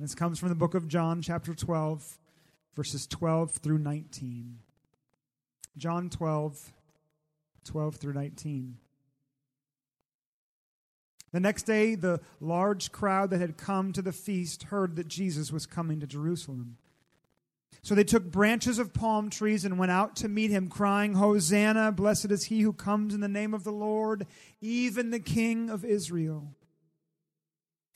This comes from the book of John, chapter 12, verses 12 through 19. John 12, 12 through 19. The next day, the large crowd that had come to the feast heard that Jesus was coming to Jerusalem. So they took branches of palm trees and went out to meet him, crying, Hosanna, blessed is he who comes in the name of the Lord, even the King of Israel.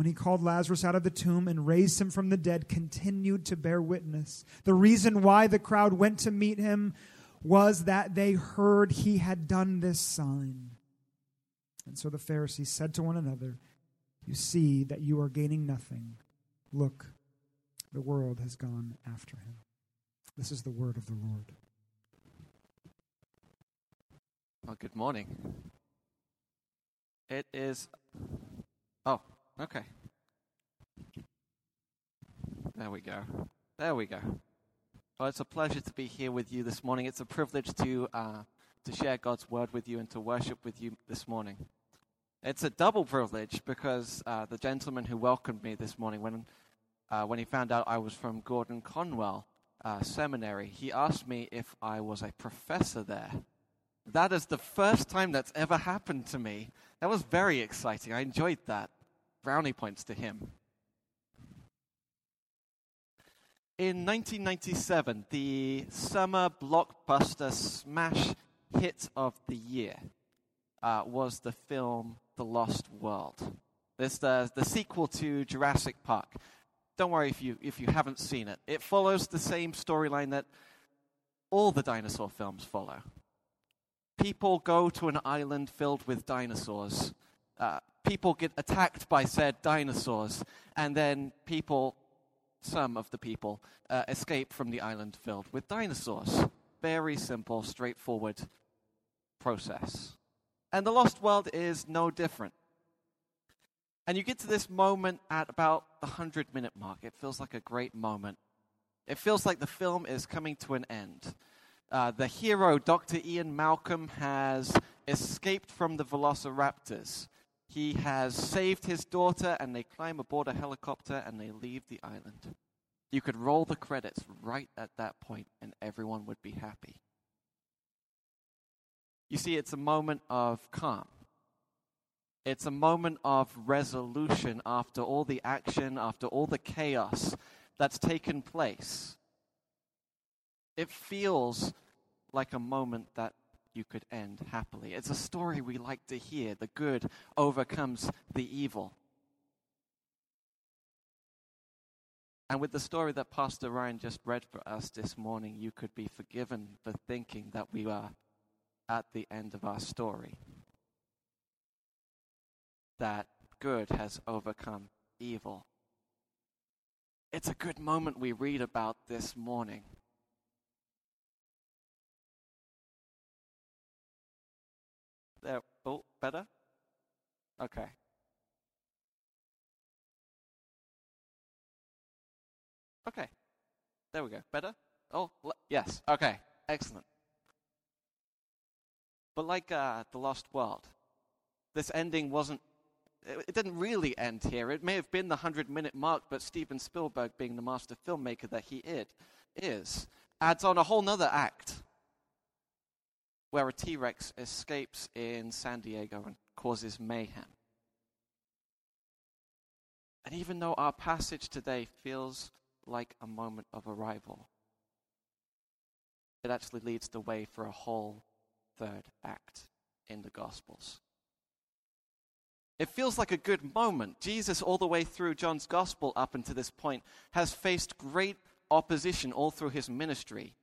when he called Lazarus out of the tomb and raised him from the dead continued to bear witness. The reason why the crowd went to meet him was that they heard he had done this sign. And so the Pharisees said to one another, You see that you are gaining nothing. Look, the world has gone after him. This is the word of the Lord. Well, good morning. It is. Oh, okay. There we go. There we go. Well, it's a pleasure to be here with you this morning. It's a privilege to uh, to share God's word with you and to worship with you this morning. It's a double privilege because uh, the gentleman who welcomed me this morning, when uh, when he found out I was from Gordon Conwell uh, Seminary, he asked me if I was a professor there. That is the first time that's ever happened to me. That was very exciting. I enjoyed that. Brownie points to him. In 1997, the summer blockbuster smash hit of the year uh, was the film The Lost World. This the, the sequel to Jurassic Park. Don't worry if you, if you haven't seen it. It follows the same storyline that all the dinosaur films follow people go to an island filled with dinosaurs. Uh, people get attacked by said dinosaurs, and then people, some of the people, uh, escape from the island filled with dinosaurs. Very simple, straightforward process. And the Lost World is no different. And you get to this moment at about the 100 minute mark. It feels like a great moment. It feels like the film is coming to an end. Uh, the hero, Dr. Ian Malcolm, has escaped from the velociraptors. He has saved his daughter, and they climb aboard a helicopter and they leave the island. You could roll the credits right at that point, and everyone would be happy. You see, it's a moment of calm. It's a moment of resolution after all the action, after all the chaos that's taken place. It feels like a moment that you could end happily. It's a story we like to hear. The good overcomes the evil. And with the story that Pastor Ryan just read for us this morning, you could be forgiven for thinking that we are at the end of our story. That good has overcome evil. It's a good moment we read about this morning. There. Oh, better? Okay. Okay. There we go. Better? Oh, yes. Okay. Excellent. But like uh, The Lost World, this ending wasn't, it didn't really end here. It may have been the 100 minute mark, but Steven Spielberg, being the master filmmaker that he is, adds on a whole nother act where a T Rex escapes in San Diego and causes mayhem. And even though our passage today feels like a moment of arrival, it actually leads the way for a whole third act in the Gospels. It feels like a good moment. Jesus, all the way through John's Gospel up until this point, has faced great opposition all through his ministry.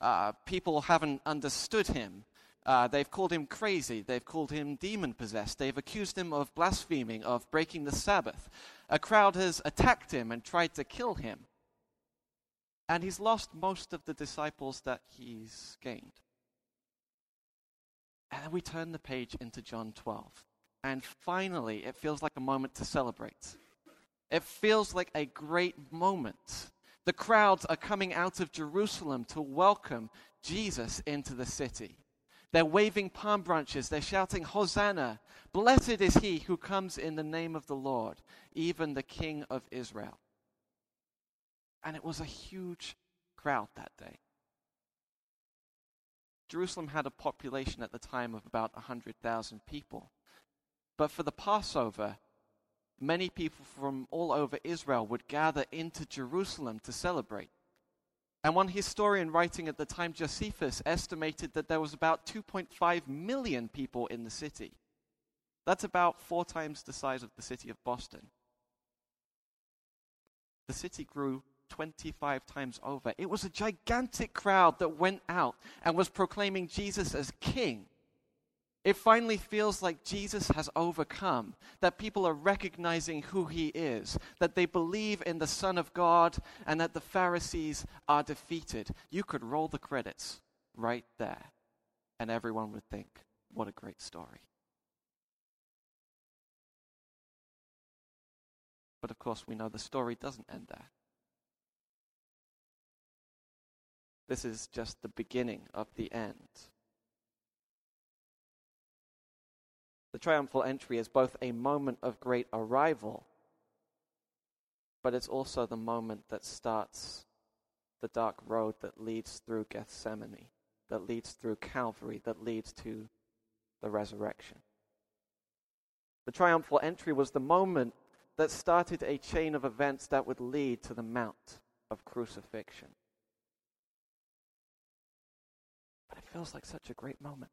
Uh, people haven't understood him. Uh, they've called him crazy. They've called him demon possessed. They've accused him of blaspheming, of breaking the Sabbath. A crowd has attacked him and tried to kill him. And he's lost most of the disciples that he's gained. And then we turn the page into John 12. And finally, it feels like a moment to celebrate. It feels like a great moment. The crowds are coming out of Jerusalem to welcome Jesus into the city. They're waving palm branches. They're shouting, Hosanna! Blessed is he who comes in the name of the Lord, even the King of Israel. And it was a huge crowd that day. Jerusalem had a population at the time of about 100,000 people. But for the Passover, many people from all over Israel would gather into Jerusalem to celebrate. And one historian writing at the time, Josephus, estimated that there was about 2.5 million people in the city. That's about four times the size of the city of Boston. The city grew 25 times over. It was a gigantic crowd that went out and was proclaiming Jesus as king. It finally feels like Jesus has overcome, that people are recognizing who he is, that they believe in the Son of God, and that the Pharisees are defeated. You could roll the credits right there, and everyone would think, what a great story. But of course, we know the story doesn't end there. This is just the beginning of the end. The triumphal entry is both a moment of great arrival, but it's also the moment that starts the dark road that leads through Gethsemane, that leads through Calvary, that leads to the resurrection. The triumphal entry was the moment that started a chain of events that would lead to the Mount of Crucifixion. But it feels like such a great moment.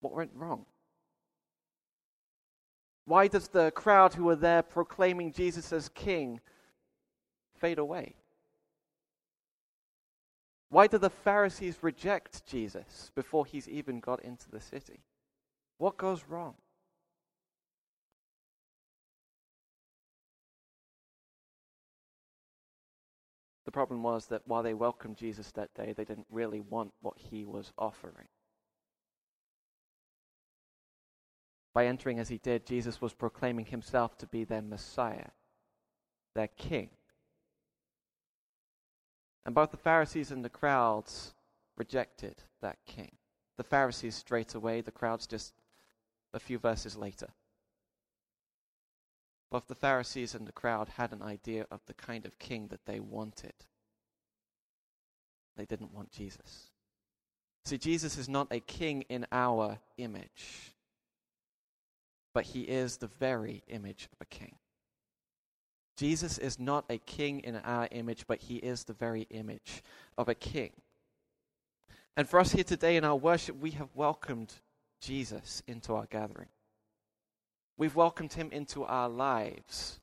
What went wrong? Why does the crowd who were there proclaiming Jesus as king fade away? Why do the Pharisees reject Jesus before he's even got into the city? What goes wrong? The problem was that while they welcomed Jesus that day, they didn't really want what he was offering. By entering as he did, Jesus was proclaiming himself to be their Messiah, their King. And both the Pharisees and the crowds rejected that King. The Pharisees straight away, the crowds just a few verses later. Both the Pharisees and the crowd had an idea of the kind of king that they wanted. They didn't want Jesus. See, Jesus is not a king in our image but he is the very image of a king. Jesus is not a king in our image, but he is the very image of a king. And for us here today in our worship, we have welcomed Jesus into our gathering. We've welcomed him into our lives.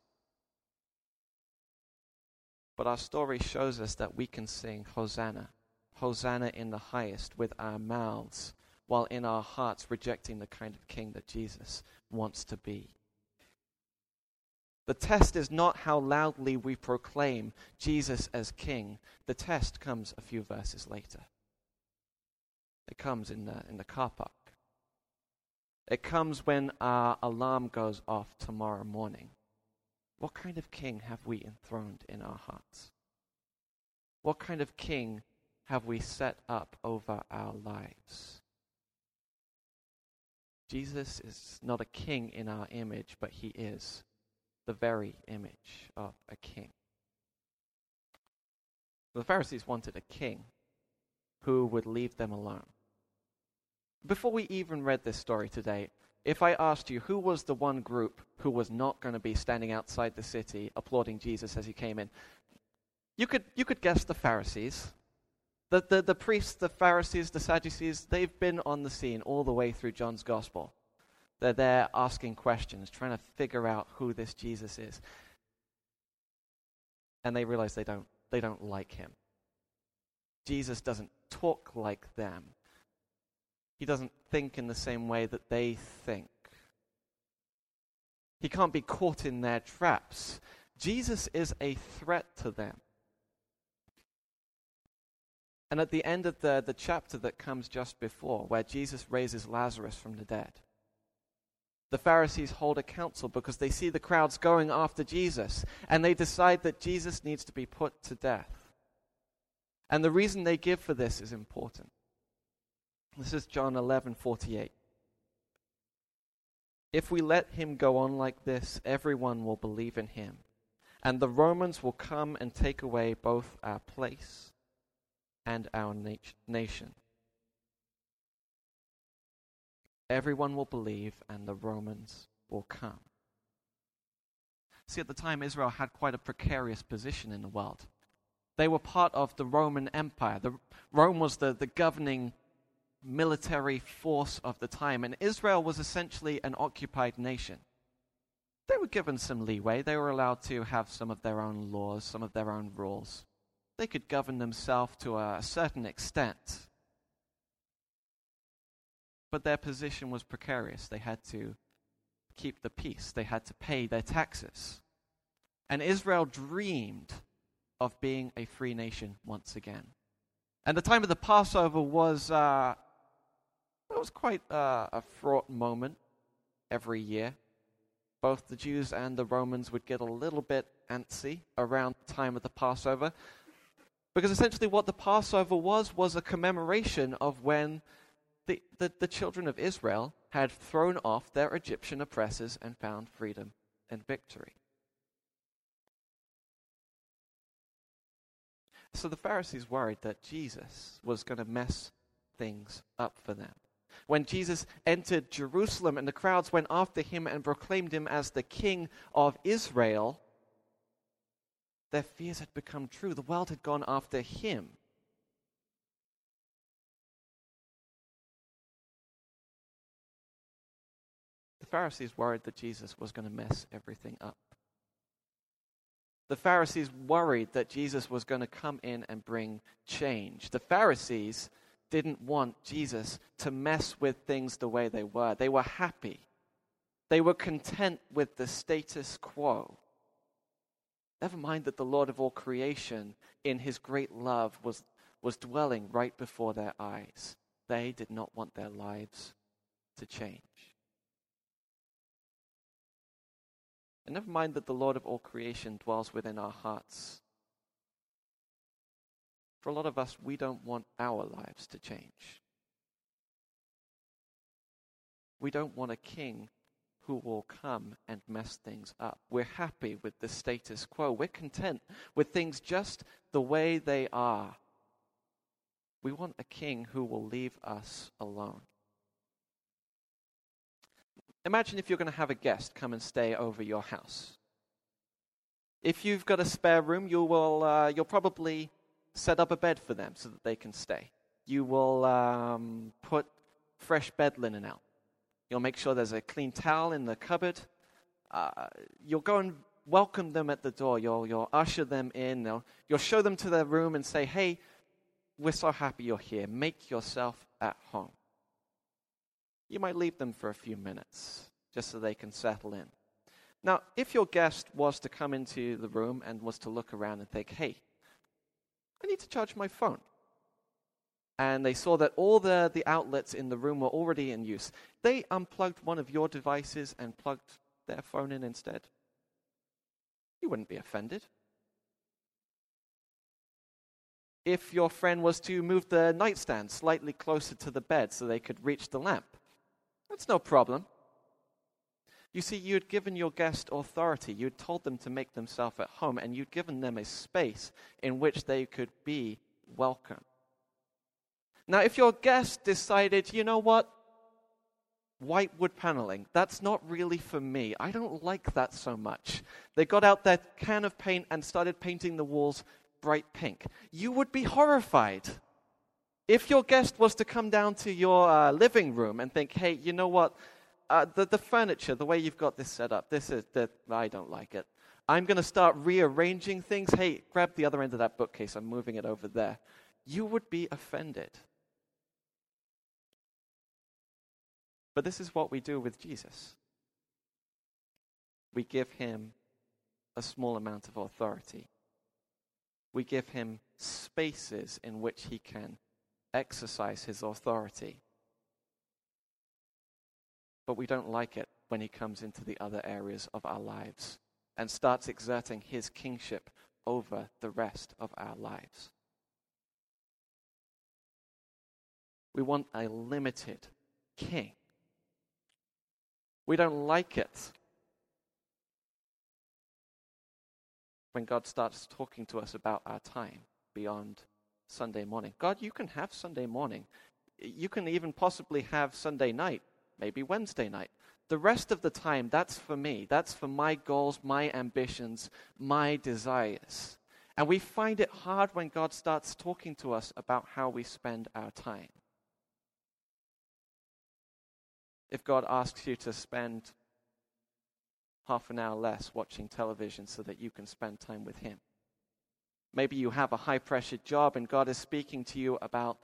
But our story shows us that we can sing Hosanna, Hosanna in the highest with our mouths while in our hearts rejecting the kind of king that Jesus wants to be. The test is not how loudly we proclaim Jesus as king. The test comes a few verses later. It comes in the, in the car park. It comes when our alarm goes off tomorrow morning. What kind of king have we enthroned in our hearts? What kind of king have we set up over our lives? Jesus is not a king in our image, but he is the very image of a king. The Pharisees wanted a king who would leave them alone. Before we even read this story today, if I asked you who was the one group who was not going to be standing outside the city applauding Jesus as he came in, you could, you could guess the Pharisees. The, the, the priests, the Pharisees, the Sadducees, they've been on the scene all the way through John's gospel. They're there asking questions, trying to figure out who this Jesus is. And they realize they don't, they don't like him. Jesus doesn't talk like them. He doesn't think in the same way that they think. He can't be caught in their traps. Jesus is a threat to them. And at the end of the, the chapter that comes just before, where Jesus raises Lazarus from the dead, the Pharisees hold a council because they see the crowds going after Jesus, and they decide that Jesus needs to be put to death. And the reason they give for this is important. This is John 11:48. If we let him go on like this, everyone will believe in him, and the Romans will come and take away both our place and our nat- nation. Everyone will believe, and the Romans will come. See, at the time, Israel had quite a precarious position in the world. They were part of the Roman Empire. The, Rome was the, the governing military force of the time, and Israel was essentially an occupied nation. They were given some leeway. They were allowed to have some of their own laws, some of their own rules. They could govern themselves to a certain extent. But their position was precarious. They had to keep the peace, they had to pay their taxes. And Israel dreamed of being a free nation once again. And the time of the Passover was uh, it was quite uh, a fraught moment every year. Both the Jews and the Romans would get a little bit antsy around the time of the Passover. Because essentially, what the Passover was, was a commemoration of when the, the, the children of Israel had thrown off their Egyptian oppressors and found freedom and victory. So the Pharisees worried that Jesus was going to mess things up for them. When Jesus entered Jerusalem and the crowds went after him and proclaimed him as the king of Israel, their fears had become true. The world had gone after him. The Pharisees worried that Jesus was going to mess everything up. The Pharisees worried that Jesus was going to come in and bring change. The Pharisees didn't want Jesus to mess with things the way they were. They were happy. They were content with the status quo. Never mind that the Lord of all creation, in his great love, was, was dwelling right before their eyes. They did not want their lives to change. And never mind that the Lord of all creation dwells within our hearts. For a lot of us, we don't want our lives to change. We don't want a king who will come and mess things up. We're happy with the status quo. We're content with things just the way they are. We want a king who will leave us alone. Imagine if you're going to have a guest come and stay over your house. If you've got a spare room, you will, uh, you'll probably set up a bed for them so that they can stay. You will um, put fresh bed linen out. You'll make sure there's a clean towel in the cupboard. Uh, you'll go and welcome them at the door. You'll, you'll usher them in. You'll, you'll show them to their room and say, hey, we're so happy you're here. Make yourself at home you might leave them for a few minutes just so they can settle in. Now, if your guest was to come into the room and was to look around and think, hey, I need to charge my phone. And they saw that all the, the outlets in the room were already in use. They unplugged one of your devices and plugged their phone in instead. You wouldn't be offended. If your friend was to move the nightstand slightly closer to the bed so they could reach the lamp, that's no problem. You see, you had given your guest authority. You had told them to make themselves at home, and you'd given them a space in which they could be welcome. Now, if your guest decided, you know what, white wood paneling, that's not really for me. I don't like that so much. They got out their can of paint and started painting the walls bright pink. You would be horrified. If your guest was to come down to your uh, living room and think, hey, you know what? Uh, the, the furniture, the way you've got this set up, this is that I don't like it. I'm going to start rearranging things. Hey, grab the other end of that bookcase. I'm moving it over there. You would be offended. But this is what we do with Jesus. We give him a small amount of authority. We give him spaces in which he can exercise his authority. But we don't like it when he comes into the other areas of our lives and starts exerting his kingship over the rest of our lives. We want a limited king. We don't like it when God starts talking to us about our time beyond Sunday morning. God, you can have Sunday morning. You can even possibly have Sunday night, maybe Wednesday night. The rest of the time, that's for me. That's for my goals, my ambitions, my desires. And we find it hard when God starts talking to us about how we spend our time. If God asks you to spend half an hour less watching television so that you can spend time with Him. Maybe you have a high pressure job and God is speaking to you about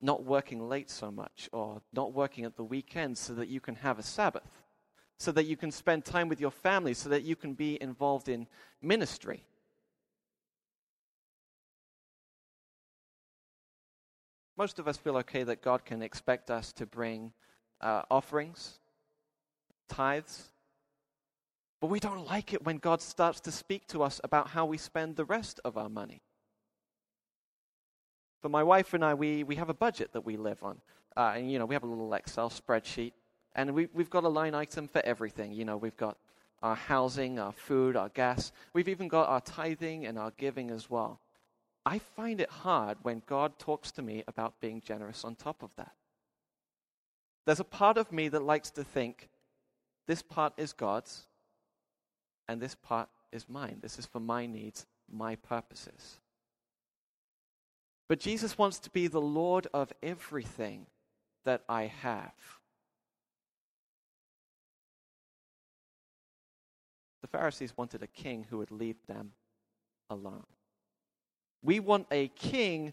not working late so much or not working at the weekends so that you can have a Sabbath, so that you can spend time with your family, so that you can be involved in ministry. Most of us feel okay that God can expect us to bring uh, offerings, tithes, but we don't like it when God starts to speak to us about how we spend the rest of our money. For my wife and I, we, we have a budget that we live on. Uh, and, you know, we have a little Excel spreadsheet. And we, we've got a line item for everything. You know, we've got our housing, our food, our gas. We've even got our tithing and our giving as well. I find it hard when God talks to me about being generous on top of that. There's a part of me that likes to think this part is God's and this part is mine. This is for my needs, my purposes. But Jesus wants to be the Lord of everything that I have. The Pharisees wanted a king who would leave them alone. We want a king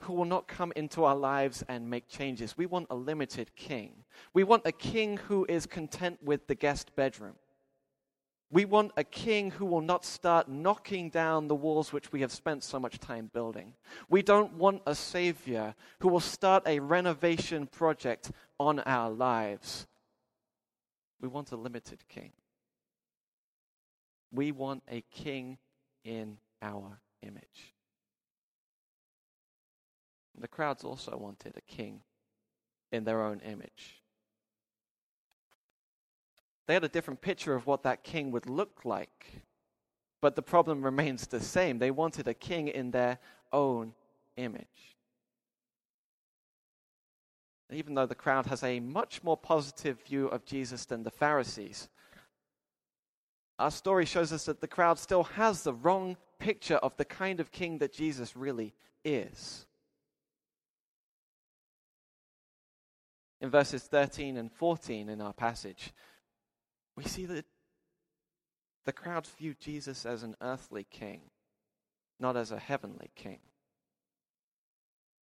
who will not come into our lives and make changes. We want a limited king. We want a king who is content with the guest bedroom. We want a king who will not start knocking down the walls which we have spent so much time building. We don't want a savior who will start a renovation project on our lives. We want a limited king. We want a king in our image. The crowds also wanted a king in their own image. They had a different picture of what that king would look like. But the problem remains the same. They wanted a king in their own image. Even though the crowd has a much more positive view of Jesus than the Pharisees, our story shows us that the crowd still has the wrong picture of the kind of king that Jesus really is. In verses 13 and 14 in our passage, we see that the crowds view Jesus as an earthly king, not as a heavenly king.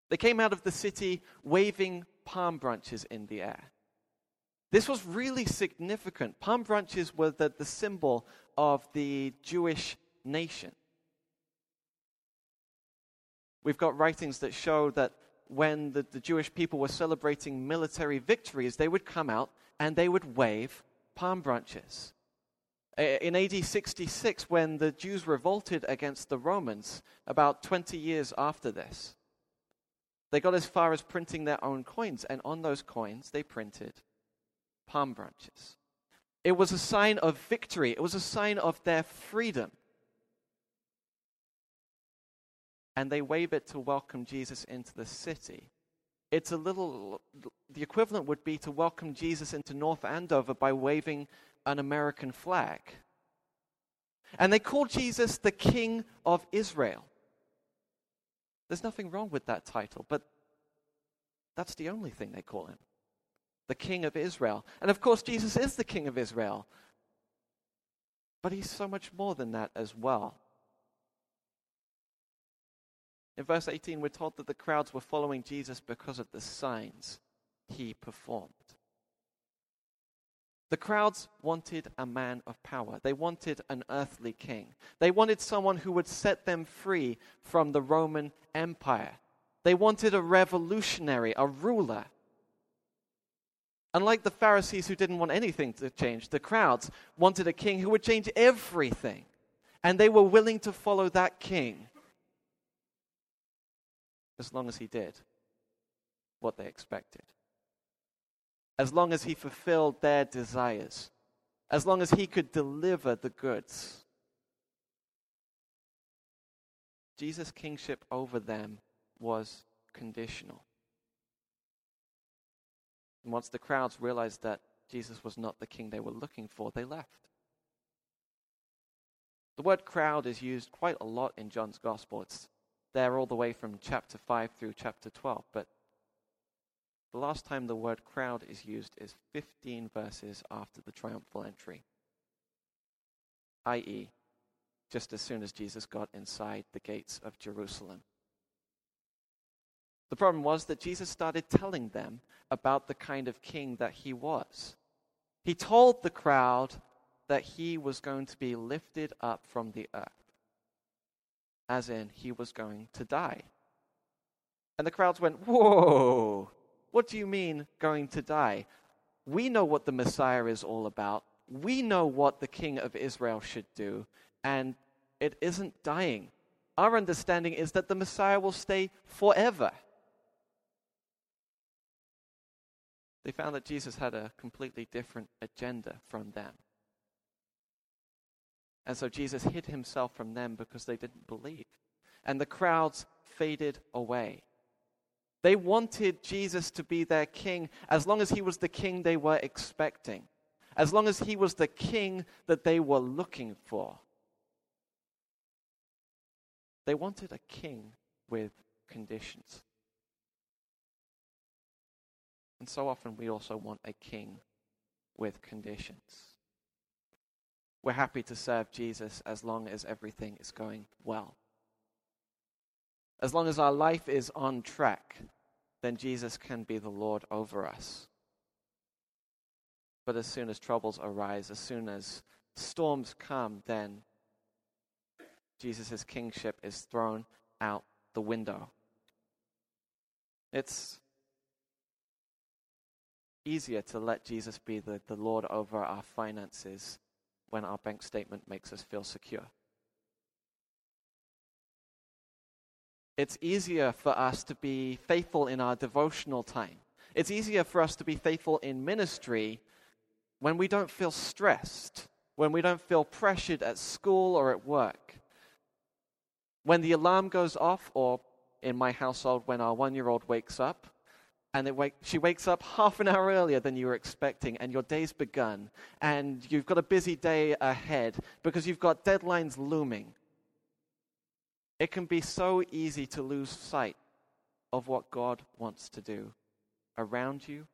They came out of the city waving palm branches in the air. This was really significant. Palm branches were the, the symbol of the Jewish nation. We've got writings that show that when the, the Jewish people were celebrating military victories, they would come out and they would wave palm branches. In AD 66, when the Jews revolted against the Romans, about 20 years after this, they got as far as printing their own coins, and on those coins they printed palm branches. It was a sign of victory, it was a sign of their freedom. And they wave it to welcome Jesus into the city it's a little, the equivalent would be to welcome Jesus into North Andover by waving an American flag. And they call Jesus the King of Israel. There's nothing wrong with that title, but that's the only thing they call him the King of Israel. And of course, Jesus is the King of Israel. But he's so much more than that as well. In verse 18, we're told that the crowds were following Jesus because of the signs he performed. The crowds wanted a man of power. They wanted an earthly king. They wanted someone who would set them free from the Roman Empire. They wanted a revolutionary, a ruler. Unlike the Pharisees who didn't want anything to change, the crowds wanted a king who would change everything. And they were willing to follow that king as long as he did what they expected as long as he fulfilled their desires, as long as he could deliver the goods. Jesus' kingship over them was conditional. And once the crowds realized that Jesus was not the king they were looking for, they left. The word crowd is used quite a lot in John's gospel. It's there all the way from chapter 5 through chapter 12, but the last time the word crowd is used is 15 verses after the triumphal entry, i.e., just as soon as Jesus got inside the gates of Jerusalem. The problem was that Jesus started telling them about the kind of king that he was. He told the crowd that he was going to be lifted up from the earth, as in, he was going to die. And the crowds went, Whoa, what do you mean going to die? We know what the Messiah is all about. We know what the King of Israel should do, and it isn't dying. Our understanding is that the Messiah will stay forever. They found that Jesus had a completely different agenda from them. And so Jesus hid himself from them because they didn't believe. And the crowds faded away. They wanted Jesus to be their king as long as he was the king they were expecting, as long as he was the king that they were looking for. They wanted a king with conditions. And so often we also want a king with conditions. We're happy to serve Jesus as long as everything is going well. As long as our life is on track, then Jesus can be the Lord over us. But as soon as troubles arise, as soon as storms come, then Jesus' kingship is thrown out the window. It's easier to let Jesus be the, the Lord over our finances when our bank statement makes us feel secure. It's easier for us to be faithful in our devotional time. It's easier for us to be faithful in ministry when we don't feel stressed, when we don't feel pressured at school or at work. When the alarm goes off, or in my household, when our one year old wakes up, and wake, she wakes up half an hour earlier than you were expecting, and your day's begun, and you've got a busy day ahead because you've got deadlines looming. It can be so easy to lose sight of what God wants to do around you,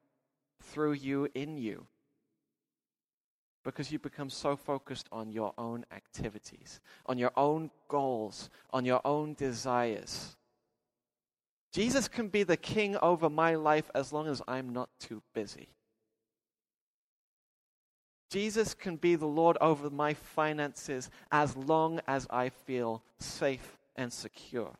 through you, in you. Because you become so focused on your own activities, on your own goals, on your own desires. Jesus can be the king over my life as long as I'm not too busy. Jesus can be the Lord over my finances as long as I feel safe and secure.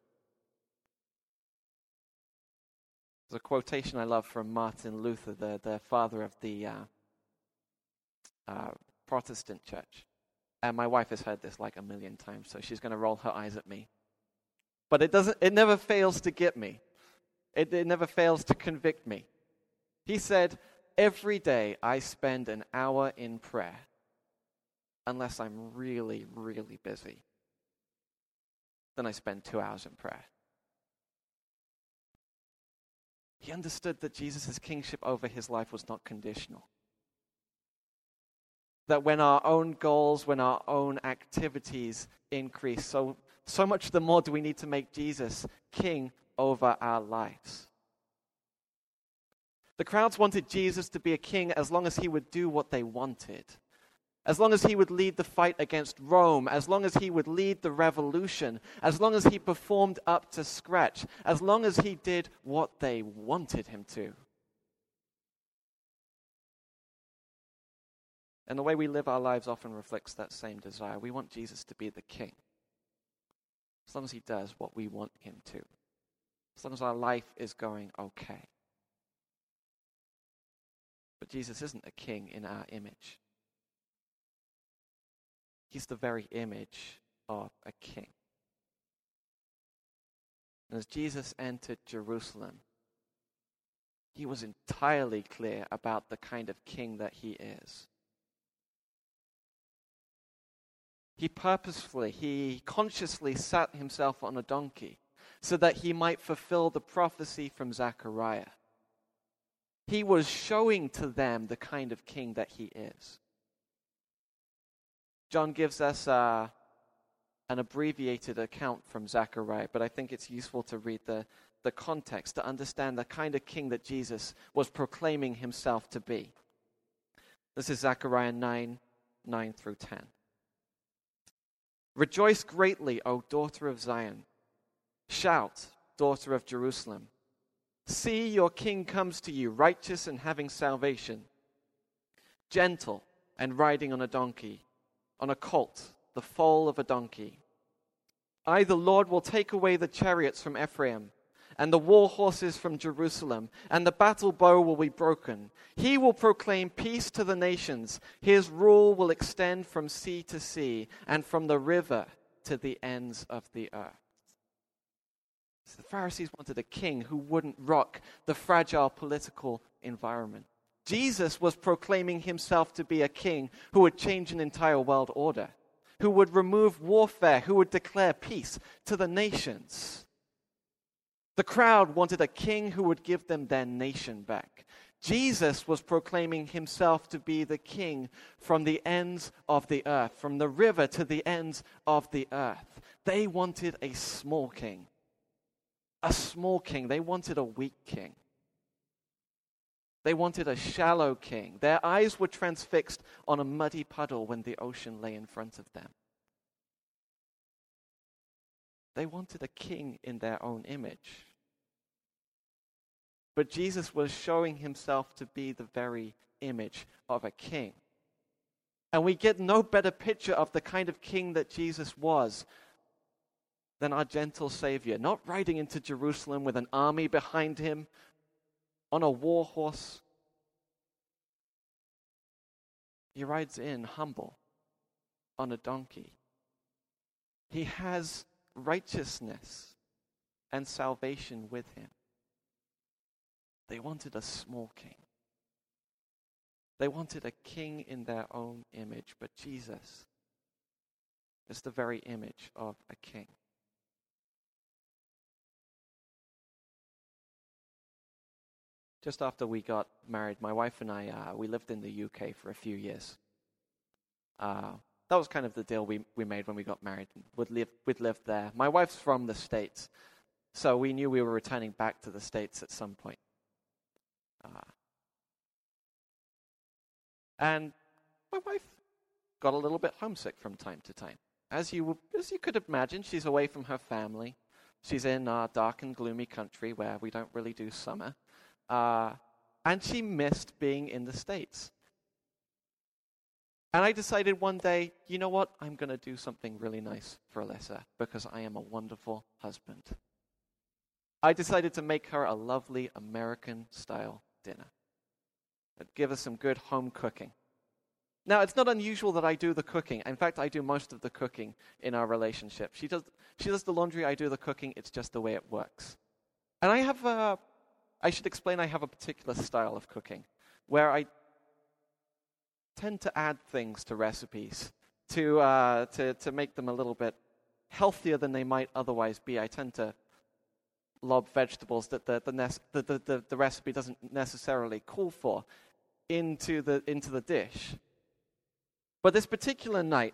There's a quotation I love from Martin Luther, the, the father of the uh, uh, Protestant church. And my wife has heard this like a million times, so she's going to roll her eyes at me. But it, doesn't, it never fails to get me, it, it never fails to convict me. He said, Every day I spend an hour in prayer, unless I'm really, really busy then I spend two hours in prayer. He understood that Jesus' kingship over his life was not conditional. That when our own goals, when our own activities increase, so, so much the more do we need to make Jesus king over our lives. The crowds wanted Jesus to be a king as long as he would do what they wanted as long as he would lead the fight against Rome, as long as he would lead the revolution, as long as he performed up to scratch, as long as he did what they wanted him to. And the way we live our lives often reflects that same desire. We want Jesus to be the king. As long as he does what we want him to. As long as our life is going okay. But Jesus isn't a king in our image. He's the very image of a king. And as Jesus entered Jerusalem, he was entirely clear about the kind of king that he is. He purposefully, he consciously sat himself on a donkey so that he might fulfill the prophecy from Zechariah. He was showing to them the kind of king that he is. John gives us uh, an abbreviated account from Zechariah, but I think it's useful to read the, the context to understand the kind of king that Jesus was proclaiming himself to be. This is Zechariah 9 9 through 10. Rejoice greatly, O daughter of Zion. Shout, daughter of Jerusalem. See, your king comes to you, righteous and having salvation, gentle and riding on a donkey, on a colt, the foal of a donkey. I, the Lord, will take away the chariots from Ephraim and the war horses from Jerusalem, and the battle bow will be broken. He will proclaim peace to the nations. His rule will extend from sea to sea and from the river to the ends of the earth. So the Pharisees wanted a king who wouldn't rock the fragile political environment. Jesus was proclaiming himself to be a king who would change an entire world order, who would remove warfare, who would declare peace to the nations. The crowd wanted a king who would give them their nation back. Jesus was proclaiming himself to be the king from the ends of the earth, from the river to the ends of the earth. They wanted a small king. A small king. They wanted a weak king. They wanted a shallow king. Their eyes were transfixed on a muddy puddle when the ocean lay in front of them. They wanted a king in their own image. But Jesus was showing himself to be the very image of a king. And we get no better picture of the kind of king that Jesus was than our gentle Savior, not riding into Jerusalem with an army behind him on a war horse. He rides in humble on a donkey. He has righteousness and salvation with him. They wanted a small king. They wanted a king in their own image, but Jesus is the very image of a king. Just after we got married, my wife and I, uh, we lived in the UK for a few years. Uh, that was kind of the deal we, we made when we got married. We'd, live, we'd lived there. My wife's from the States, so we knew we were returning back to the States at some point. Uh, and my wife got a little bit homesick from time to time. As you, as you could imagine, she's away from her family. She's in a dark and gloomy country where we don't really do summer. Uh, and she missed being in the States. And I decided one day, you know what? I'm going to do something really nice for Alyssa because I am a wonderful husband. I decided to make her a lovely American style dinner. I'd give us some good home cooking. Now, it's not unusual that I do the cooking. In fact, I do most of the cooking in our relationship. She does, she does the laundry, I do the cooking. It's just the way it works. And I have a, I should explain, I have a particular style of cooking where I tend to add things to recipes to, uh, to, to make them a little bit healthier than they might otherwise be. I tend to lob vegetables that the, the, the, the, the recipe doesn't necessarily call for into the, into the dish. But this particular night,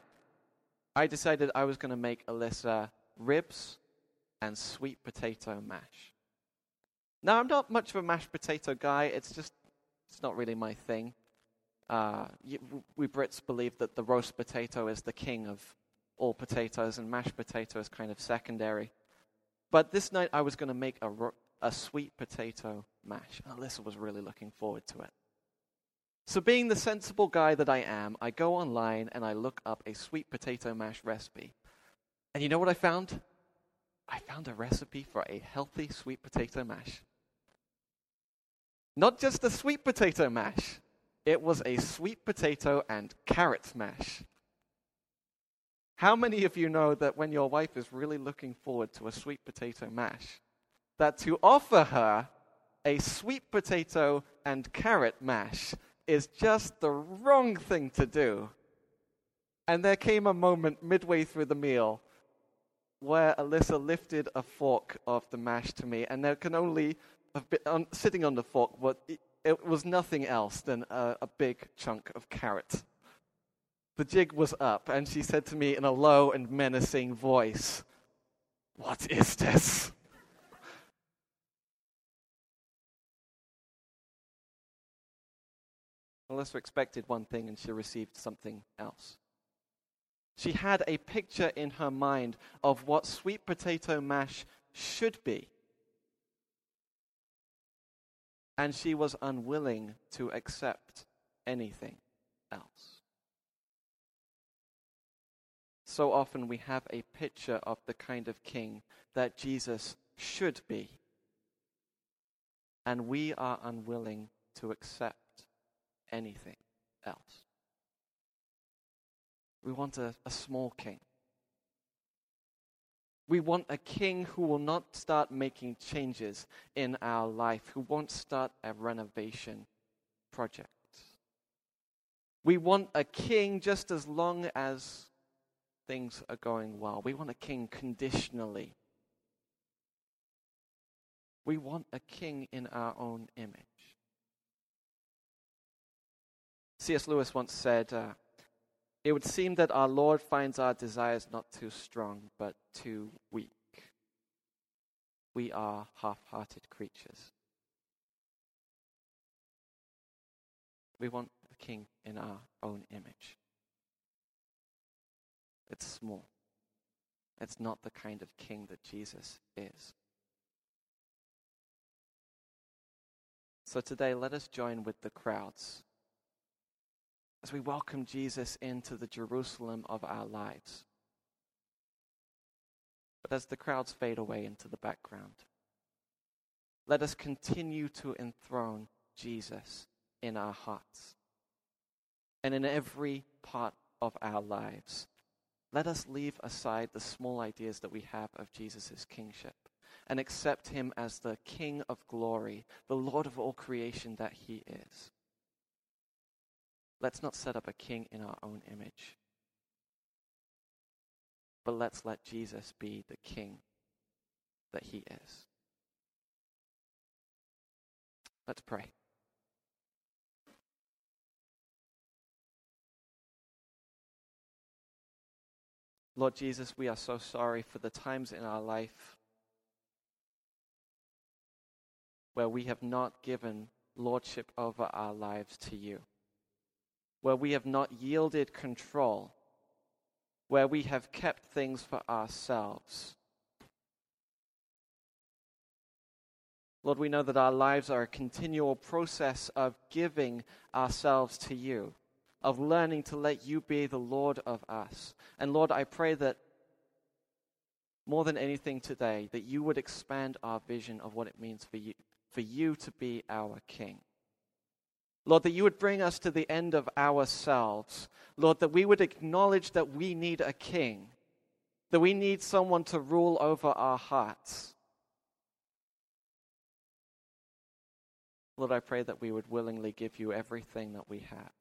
I decided I was going to make Alyssa ribs and sweet potato mash. Now, I'm not much of a mashed potato guy. It's just, it's not really my thing. Uh, we Brits believe that the roast potato is the king of all potatoes, and mashed potato is kind of secondary. But this night I was going to make a, a sweet potato mash. Oh, and Alyssa was really looking forward to it. So, being the sensible guy that I am, I go online and I look up a sweet potato mash recipe. And you know what I found? I found a recipe for a healthy sweet potato mash. Not just a sweet potato mash, it was a sweet potato and carrot mash. How many of you know that when your wife is really looking forward to a sweet potato mash, that to offer her a sweet potato and carrot mash is just the wrong thing to do? And there came a moment midway through the meal where Alyssa lifted a fork of the mash to me, and there can only have been on, sitting on the fork, but it, it was nothing else than a, a big chunk of carrot. The jig was up, and she said to me in a low and menacing voice, What is this? Alyssa expected one thing and she received something else. She had a picture in her mind of what sweet potato mash should be. And she was unwilling to accept anything else. So often we have a picture of the kind of king that Jesus should be. And we are unwilling to accept anything else. We want a, a small king. We want a king who will not start making changes in our life, who won't start a renovation project. We want a king just as long as things are going well. We want a king conditionally. We want a king in our own image. C.S. Lewis once said, uh, It would seem that our Lord finds our desires not too strong, but too weak. We are half hearted creatures. We want a king in our own image. It's small. It's not the kind of king that Jesus is. So today, let us join with the crowds as we welcome Jesus into the Jerusalem of our lives. But as the crowds fade away into the background, let us continue to enthrone Jesus in our hearts and in every part of our lives let us leave aside the small ideas that we have of Jesus' kingship and accept him as the King of glory, the Lord of all creation that he is. Let's not set up a king in our own image, but let's let Jesus be the king that he is. Let's pray. Lord Jesus, we are so sorry for the times in our life where we have not given lordship over our lives to you, where we have not yielded control, where we have kept things for ourselves. Lord, we know that our lives are a continual process of giving ourselves to you of learning to let you be the Lord of us. And Lord, I pray that more than anything today, that you would expand our vision of what it means for you, for you to be our King. Lord, that you would bring us to the end of ourselves. Lord, that we would acknowledge that we need a king, that we need someone to rule over our hearts. Lord, I pray that we would willingly give you everything that we have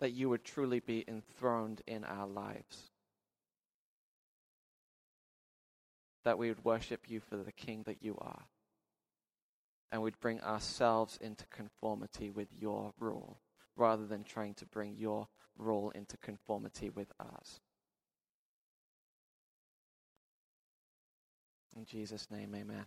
that you would truly be enthroned in our lives. That we would worship you for the King that you are. And we'd bring ourselves into conformity with your rule, rather than trying to bring your rule into conformity with ours. In Jesus' name, amen.